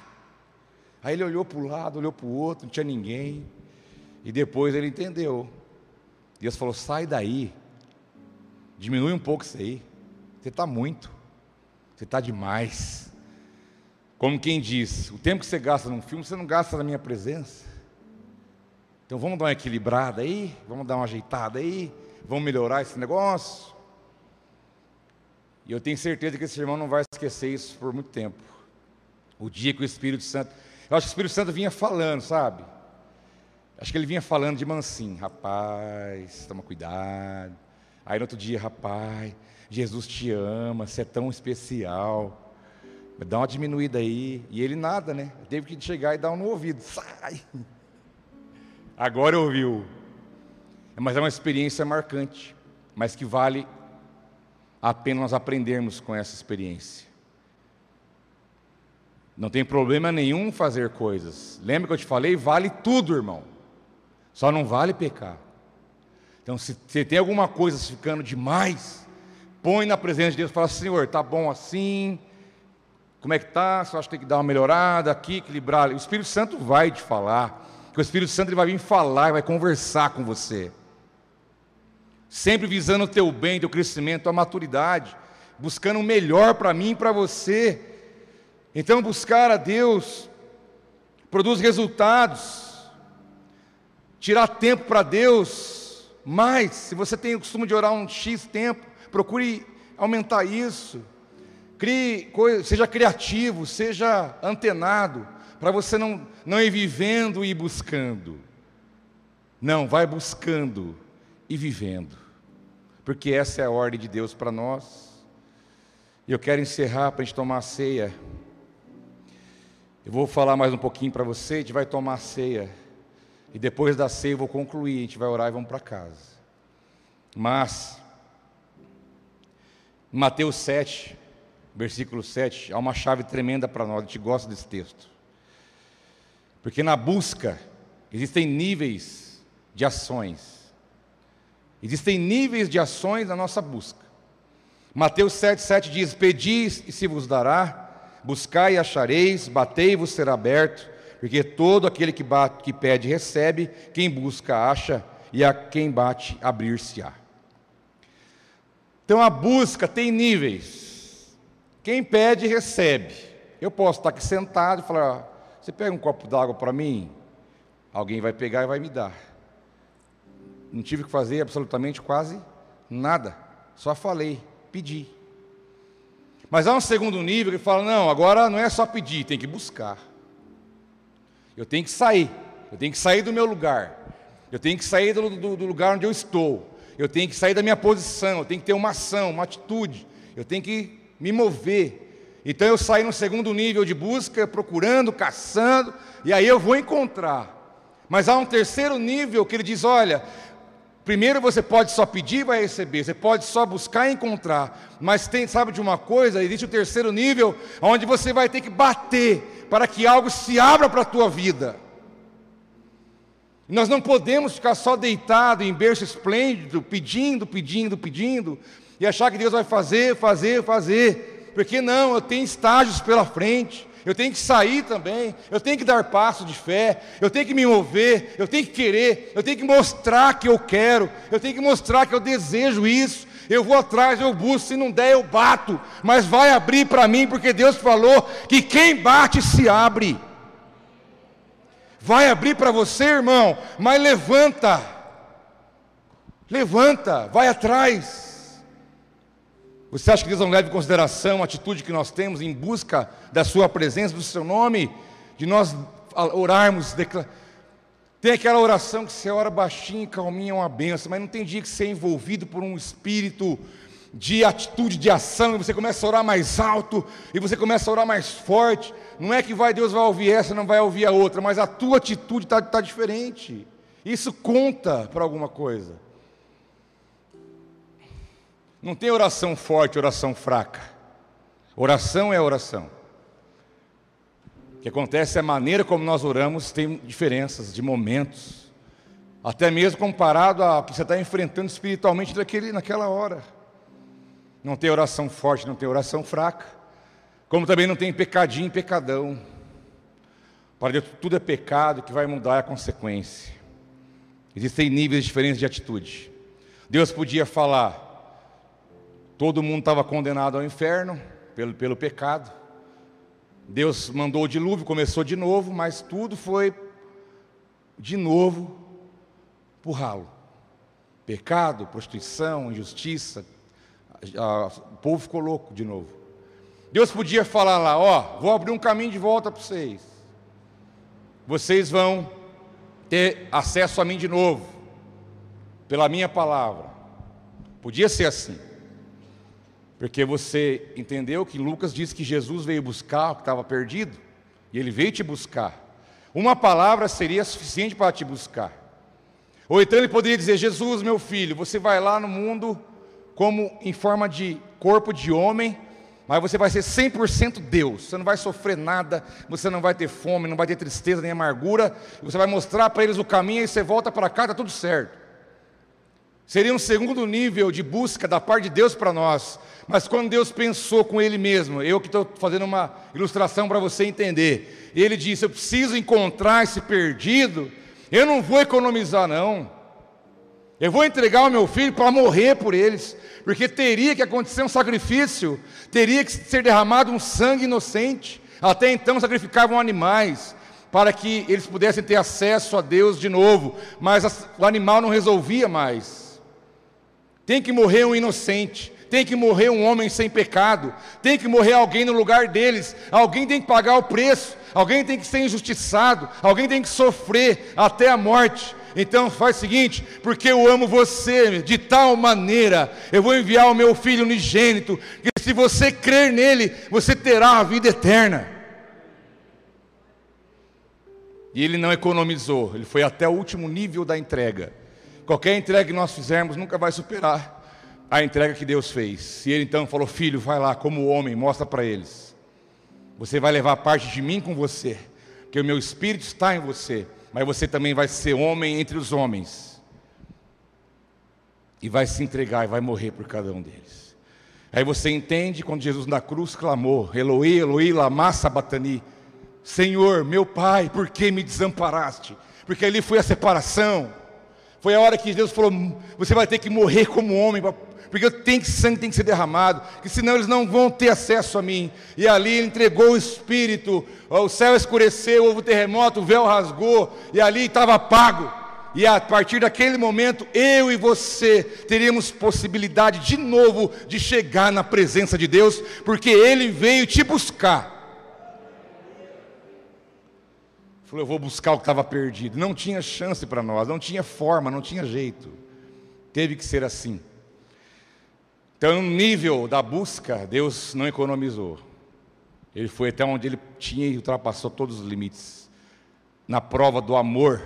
Aí ele olhou para o lado, olhou para o outro, não tinha ninguém. E depois ele entendeu. Deus falou: sai daí, diminui um pouco isso aí. Você está muito, você está demais. Como quem diz: o tempo que você gasta num filme, você não gasta na minha presença. Então vamos dar uma equilibrada aí, vamos dar uma ajeitada aí, vamos melhorar esse negócio. E eu tenho certeza que esse irmão não vai esquecer isso por muito tempo. O dia que o Espírito Santo. Eu acho que o Espírito Santo vinha falando, sabe? Acho que ele vinha falando de mansinho, rapaz, toma cuidado. Aí no outro dia, rapaz, Jesus te ama, você é tão especial. Dá uma diminuída aí. E ele nada, né? Teve que chegar e dar um no ouvido. *laughs* Sai! Agora ouviu. Mas é uma experiência marcante, mas que vale a pena nós aprendermos com essa experiência. Não tem problema nenhum fazer coisas. Lembra que eu te falei? Vale tudo, irmão. Só não vale pecar. Então, se você tem alguma coisa ficando demais, põe na presença de Deus e fala: Senhor, tá bom assim? Como é que tá? Só acho que tem que dar uma melhorada aqui, equilibrar. O Espírito Santo vai te falar que o Espírito Santo ele vai vir falar, vai conversar com você. Sempre visando o teu bem, teu crescimento, a maturidade, buscando o melhor para mim e para você. Então, buscar a Deus produz resultados. Tirar tempo para Deus, mais, se você tem o costume de orar um X tempo, procure aumentar isso. Crie, seja criativo, seja antenado para você não, não ir vivendo e buscando. Não, vai buscando e vivendo, porque essa é a ordem de Deus para nós. E eu quero encerrar para a gente tomar a ceia. Eu vou falar mais um pouquinho para você, a gente vai tomar a ceia. E depois da ceia eu vou concluir, a gente vai orar e vamos para casa. Mas, Mateus 7, versículo 7, há uma chave tremenda para nós, a gente gosta desse texto. Porque na busca existem níveis de ações. Existem níveis de ações na nossa busca. Mateus 7,7 diz: Pedis e se vos dará, buscai e achareis, batei e vos será aberto, porque todo aquele que, bate, que pede recebe, quem busca acha, e a quem bate abrir-se-á. Então a busca tem níveis. Quem pede recebe. Eu posso estar aqui sentado e falar: você pega um copo d'água para mim? Alguém vai pegar e vai me dar. Não tive que fazer absolutamente quase nada. Só falei, pedi. Mas há um segundo nível que fala: não, agora não é só pedir, tem que buscar. Eu tenho que sair, eu tenho que sair do meu lugar, eu tenho que sair do, do, do lugar onde eu estou, eu tenho que sair da minha posição, eu tenho que ter uma ação, uma atitude, eu tenho que me mover. Então eu saio no segundo nível de busca, procurando, caçando, e aí eu vou encontrar. Mas há um terceiro nível que ele diz: olha, Primeiro você pode só pedir e vai receber, você pode só buscar e encontrar, mas tem, sabe de uma coisa? Existe o terceiro nível, onde você vai ter que bater para que algo se abra para a tua vida. Nós não podemos ficar só deitado em berço esplêndido, pedindo, pedindo, pedindo, e achar que Deus vai fazer, fazer, fazer, porque não, eu tenho estágios pela frente. Eu tenho que sair também, eu tenho que dar passo de fé, eu tenho que me mover, eu tenho que querer, eu tenho que mostrar que eu quero, eu tenho que mostrar que eu desejo isso. Eu vou atrás, eu busco, se não der eu bato, mas vai abrir para mim, porque Deus falou que quem bate se abre. Vai abrir para você, irmão, mas levanta, levanta, vai atrás. Você acha que Deus não leva em consideração a atitude que nós temos em busca da Sua presença, do Seu nome, de nós orarmos? Tem aquela oração que você ora baixinho e calminha, é uma benção, mas não tem dia que você é envolvido por um espírito de atitude, de ação, e você começa a orar mais alto, e você começa a orar mais forte. Não é que vai Deus vai ouvir essa, não vai ouvir a outra, mas a tua atitude está tá diferente. Isso conta para alguma coisa. Não tem oração forte, oração fraca. Oração é oração. O que acontece é a maneira como nós oramos tem diferenças de momentos, até mesmo comparado a que você está enfrentando espiritualmente naquele, naquela hora. Não tem oração forte, não tem oração fraca, como também não tem pecadinho e pecadão. Para Deus tudo é pecado, que vai mudar a consequência. Existem níveis diferentes de atitude. Deus podia falar, Todo mundo estava condenado ao inferno pelo, pelo pecado. Deus mandou o dilúvio, começou de novo, mas tudo foi de novo por ralo. Pecado, prostituição, injustiça, a, a, o povo ficou louco de novo. Deus podia falar lá, ó, vou abrir um caminho de volta para vocês. Vocês vão ter acesso a mim de novo, pela minha palavra. Podia ser assim. Porque você entendeu que Lucas diz que Jesus veio buscar o que estava perdido, e ele veio te buscar. Uma palavra seria suficiente para te buscar. Ou então ele poderia dizer: Jesus, meu filho, você vai lá no mundo como em forma de corpo de homem, mas você vai ser 100% Deus. Você não vai sofrer nada, você não vai ter fome, não vai ter tristeza nem amargura. Você vai mostrar para eles o caminho e você volta para cá, está tudo certo. Seria um segundo nível de busca da parte de Deus para nós. Mas quando Deus pensou com Ele mesmo, eu que estou fazendo uma ilustração para você entender, Ele disse: Eu preciso encontrar esse perdido, eu não vou economizar, não. Eu vou entregar o meu filho para morrer por eles, porque teria que acontecer um sacrifício, teria que ser derramado um sangue inocente. Até então sacrificavam animais para que eles pudessem ter acesso a Deus de novo, mas o animal não resolvia mais. Tem que morrer um inocente, tem que morrer um homem sem pecado, tem que morrer alguém no lugar deles, alguém tem que pagar o preço, alguém tem que ser injustiçado, alguém tem que sofrer até a morte. Então faz o seguinte, porque eu amo você de tal maneira, eu vou enviar o meu filho unigênito, que se você crer nele, você terá a vida eterna. E ele não economizou, ele foi até o último nível da entrega. Qualquer entrega que nós fizermos nunca vai superar a entrega que Deus fez. E ele então falou: Filho, vai lá, como homem, mostra para eles. Você vai levar parte de mim com você, que o meu espírito está em você, mas você também vai ser homem entre os homens. e vai se entregar e vai morrer por cada um deles. Aí você entende quando Jesus na cruz clamou: Eloí, Eloí, lama sabatani. Senhor, meu Pai, por que me desamparaste? Porque ali foi a separação. Foi a hora que Deus falou: você vai ter que morrer como homem, porque tem que sangue tem que ser derramado, que senão eles não vão ter acesso a mim. E ali ele entregou o Espírito, o céu escureceu, houve um terremoto, o véu rasgou, e ali estava pago. E a partir daquele momento, eu e você teríamos possibilidade de novo de chegar na presença de Deus, porque Ele veio te buscar. Falou, eu vou buscar o que estava perdido. Não tinha chance para nós, não tinha forma, não tinha jeito. Teve que ser assim. Então, no nível da busca, Deus não economizou. Ele foi até onde ele tinha e ultrapassou todos os limites. Na prova do amor,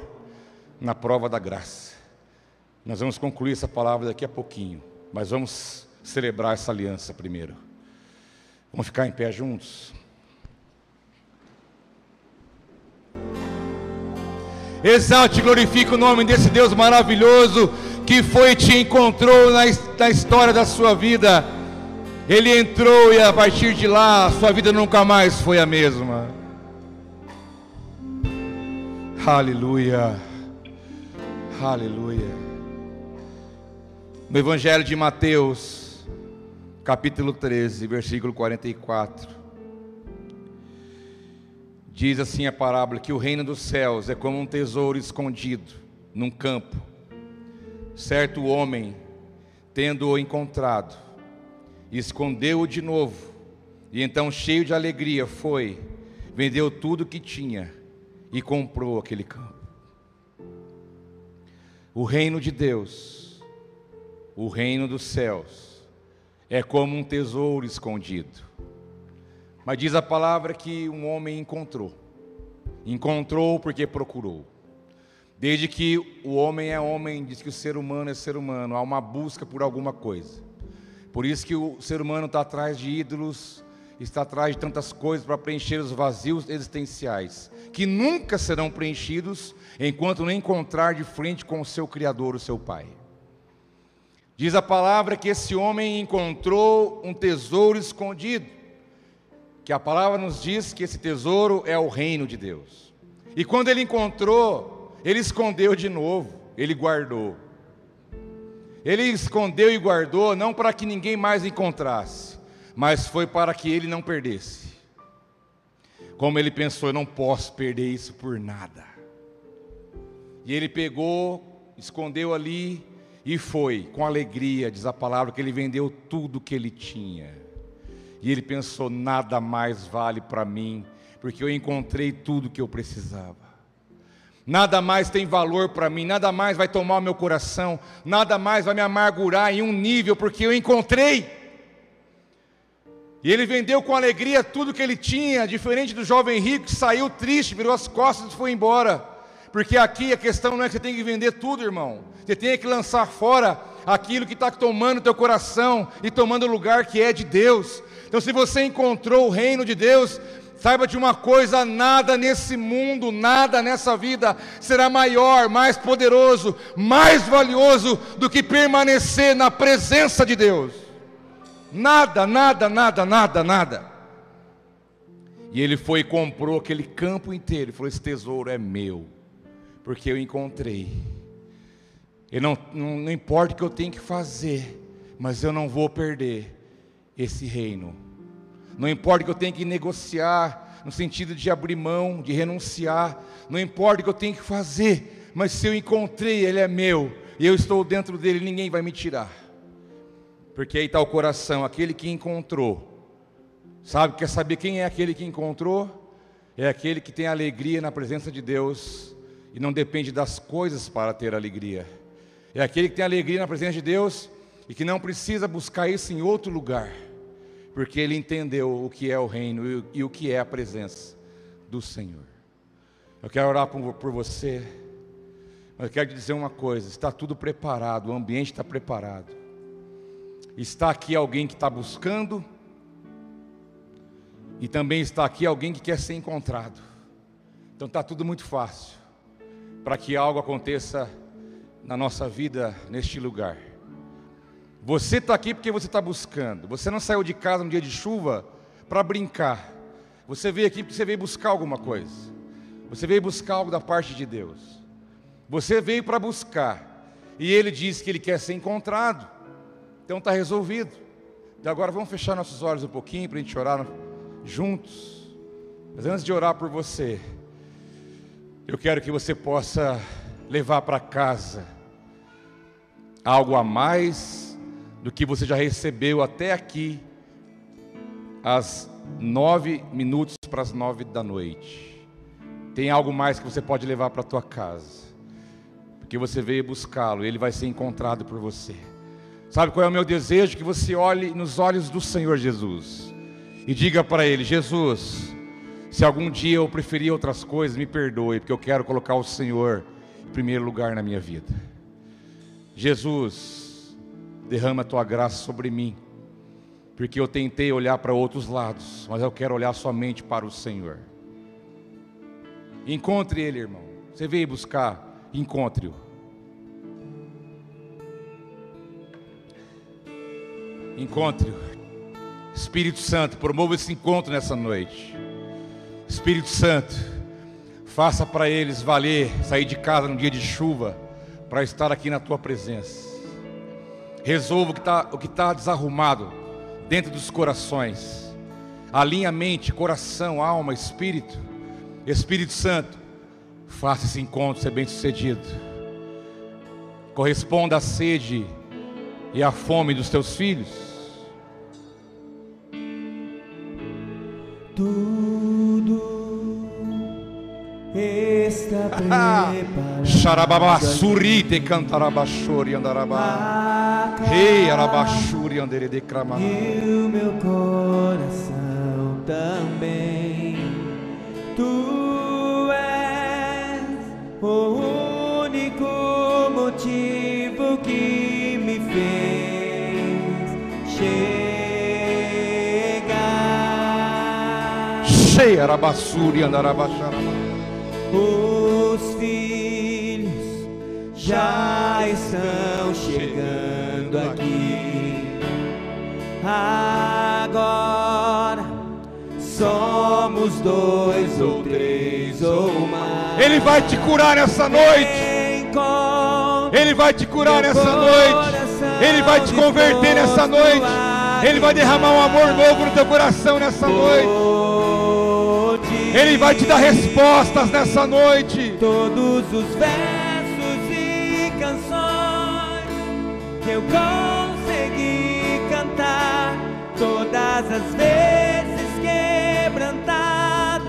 na prova da graça. Nós vamos concluir essa palavra daqui a pouquinho, mas vamos celebrar essa aliança primeiro. Vamos ficar em pé juntos. Exalte e glorifique o nome desse Deus maravilhoso que foi te encontrou na, na história da sua vida. Ele entrou e a partir de lá a sua vida nunca mais foi a mesma. Aleluia. Aleluia. No Evangelho de Mateus, capítulo 13, versículo 44. Diz assim a parábola: que o reino dos céus é como um tesouro escondido num campo. Certo homem, tendo-o encontrado, escondeu-o de novo, e então, cheio de alegria, foi, vendeu tudo o que tinha e comprou aquele campo. O reino de Deus, o reino dos céus, é como um tesouro escondido. Mas diz a palavra que um homem encontrou. Encontrou porque procurou. Desde que o homem é homem, diz que o ser humano é ser humano, há uma busca por alguma coisa. Por isso que o ser humano está atrás de ídolos, está atrás de tantas coisas para preencher os vazios existenciais, que nunca serão preenchidos enquanto não encontrar de frente com o seu Criador, o seu Pai. Diz a palavra que esse homem encontrou um tesouro escondido, que a palavra nos diz que esse tesouro é o reino de Deus. E quando ele encontrou, ele escondeu de novo, ele guardou. Ele escondeu e guardou não para que ninguém mais encontrasse, mas foi para que ele não perdesse. Como ele pensou, eu não posso perder isso por nada. E ele pegou, escondeu ali e foi, com alegria, diz a palavra, que ele vendeu tudo que ele tinha. E ele pensou: nada mais vale para mim, porque eu encontrei tudo que eu precisava. Nada mais tem valor para mim, nada mais vai tomar o meu coração, nada mais vai me amargurar em um nível, porque eu encontrei. E ele vendeu com alegria tudo que ele tinha, diferente do jovem rico que saiu triste, virou as costas e foi embora. Porque aqui a questão não é que você tem que vender tudo, irmão. Você tem que lançar fora aquilo que está tomando teu coração e tomando o lugar que é de Deus. Então, se você encontrou o reino de Deus, saiba de uma coisa: nada nesse mundo, nada nessa vida será maior, mais poderoso, mais valioso do que permanecer na presença de Deus. Nada, nada, nada, nada, nada. E ele foi e comprou aquele campo inteiro. Ele falou: Esse tesouro é meu, porque eu encontrei. E não, não, não importa o que eu tenho que fazer, mas eu não vou perder esse reino. Não importa que eu tenho que negociar, no sentido de abrir mão, de renunciar. Não importa o que eu tenho que fazer, mas se eu encontrei, ele é meu. E eu estou dentro dele, ninguém vai me tirar. Porque aí está o coração, aquele que encontrou. Sabe, quer saber quem é aquele que encontrou? É aquele que tem alegria na presença de Deus e não depende das coisas para ter alegria. É aquele que tem alegria na presença de Deus e que não precisa buscar isso em outro lugar, porque ele entendeu o que é o reino e o que é a presença do Senhor. Eu quero orar por, você, mas eu quero te dizer uma coisa: está tudo preparado, o ambiente está preparado. Está aqui alguém que está buscando, e também está aqui alguém que quer ser encontrado. Então está tudo muito fácil para que algo aconteça na nossa vida neste lugar. Você está aqui porque você está buscando. Você não saiu de casa no dia de chuva para brincar. Você veio aqui porque você veio buscar alguma coisa. Você veio buscar algo da parte de Deus. Você veio para buscar. E Ele diz que Ele quer ser encontrado. Então está resolvido. E agora vamos fechar nossos olhos um pouquinho para a gente orar juntos. Mas antes de orar por você, eu quero que você possa levar para casa algo a mais do que você já recebeu até aqui, às nove minutos para as nove da noite. Tem algo mais que você pode levar para a tua casa, porque você veio buscá-lo, ele vai ser encontrado por você. Sabe qual é o meu desejo? Que você olhe nos olhos do Senhor Jesus e diga para Ele: Jesus, se algum dia eu preferir outras coisas, me perdoe, porque eu quero colocar o Senhor em primeiro lugar na minha vida. Jesus, derrama a tua graça sobre mim, porque eu tentei olhar para outros lados, mas eu quero olhar somente para o Senhor. Encontre Ele, irmão. Você veio buscar, encontre-o. Encontre-o. Espírito Santo, promova esse encontro nessa noite. Espírito Santo, faça para eles valer sair de casa no dia de chuva para estar aqui na tua presença. Resolva o que está tá desarrumado dentro dos corações. Alinha mente, coração, alma, espírito. Espírito Santo, faça esse encontro ser bem sucedido. Corresponda à sede e à fome dos teus filhos. Está preparado. *laughs* Xarababa surite cantarabachori andaraba. Rei arabachuri andere de cramana. E o meu coração também. Tu és o único motivo que me fez chegar. Cheia arabassuri andarabacharaba. Os filhos já estão chegando aqui. Agora somos dois ou três ou mais. Ele vai te curar nessa noite. Ele vai te curar nessa noite. Ele vai te converter nessa noite. Ele vai derramar um amor novo no teu coração nessa noite. Ele vai te dar respostas nessa noite. todos os versos e canções que eu consegui cantar todas as vezes quebrantado.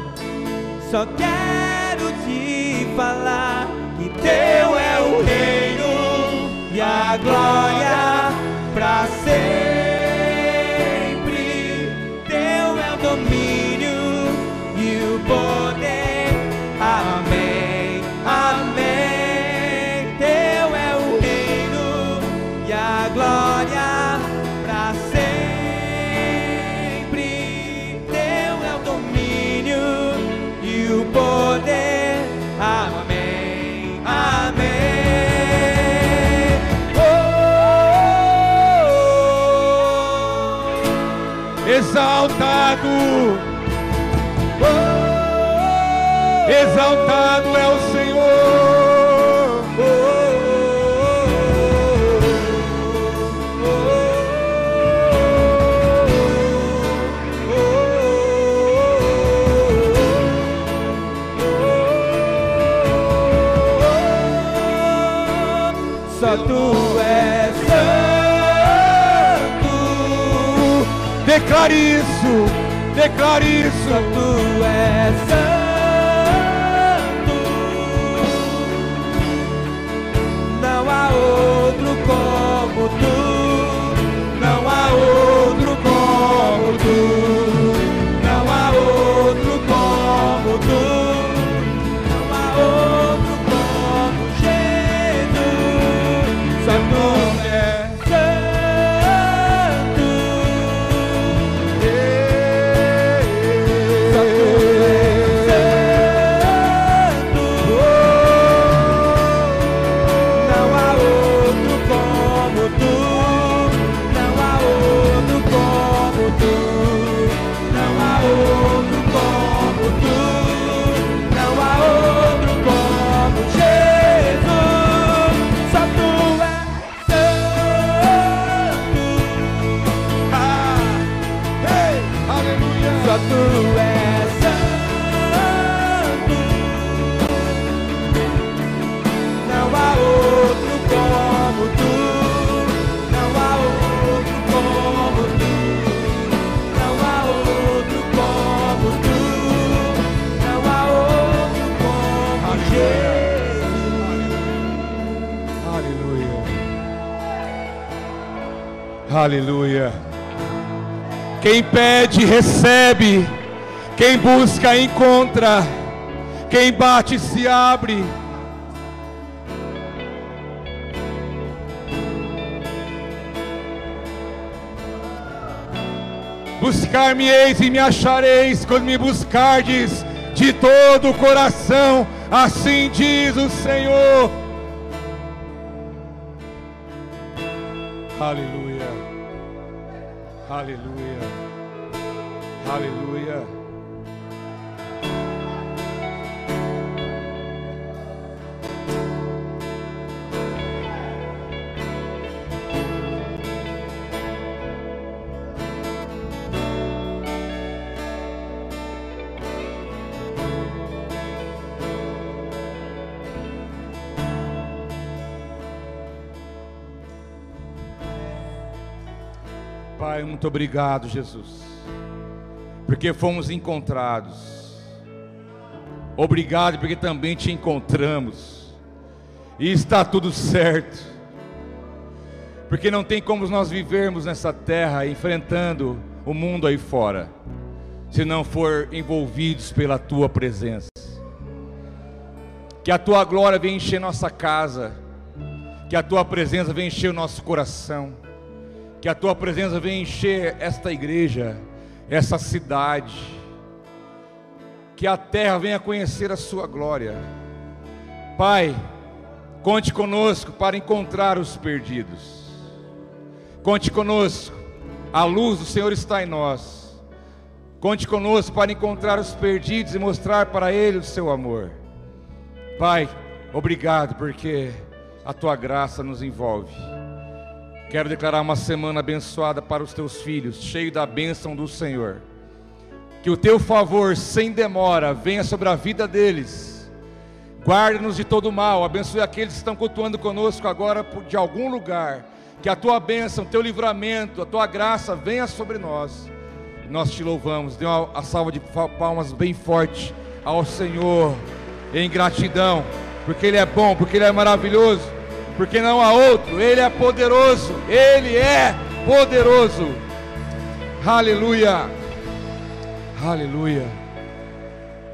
Só quero te falar que teu é o reino e a glória para sempre. Amém, Declare isso, declare isso. tu és Aleluia. Quem pede, recebe. Quem busca, encontra. Quem bate, se abre. Buscar-me-eis e me achareis quando me buscardes de todo o coração, assim diz o Senhor. Aleluia, aleluia, aleluia. Pai, muito obrigado, Jesus, porque fomos encontrados. Obrigado, porque também te encontramos, e está tudo certo, porque não tem como nós vivermos nessa terra enfrentando o mundo aí fora, se não for envolvidos pela tua presença. Que a tua glória venha encher nossa casa, que a tua presença venha encher o nosso coração que a tua presença venha encher esta igreja, essa cidade. Que a terra venha conhecer a sua glória. Pai, conte conosco para encontrar os perdidos. Conte conosco, a luz do Senhor está em nós. Conte conosco para encontrar os perdidos e mostrar para eles o seu amor. Pai, obrigado porque a tua graça nos envolve. Quero declarar uma semana abençoada para os teus filhos, cheio da bênção do Senhor. Que o teu favor, sem demora, venha sobre a vida deles. Guarde-nos de todo mal, abençoe aqueles que estão cultuando conosco agora de algum lugar. Que a tua bênção, teu livramento, a tua graça venha sobre nós. Nós te louvamos. Dê uma a salva de palmas bem forte ao Senhor, em gratidão, porque Ele é bom, porque Ele é maravilhoso porque não há outro, Ele é poderoso, Ele é poderoso. Aleluia, aleluia.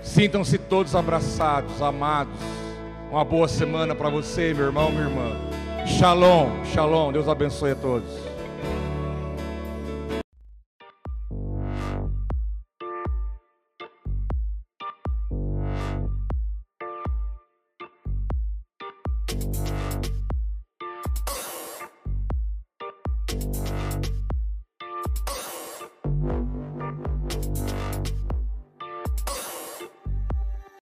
Sintam-se todos abraçados, amados. Uma boa semana para você, meu irmão, minha irmã. Shalom, shalom. Deus abençoe a todos.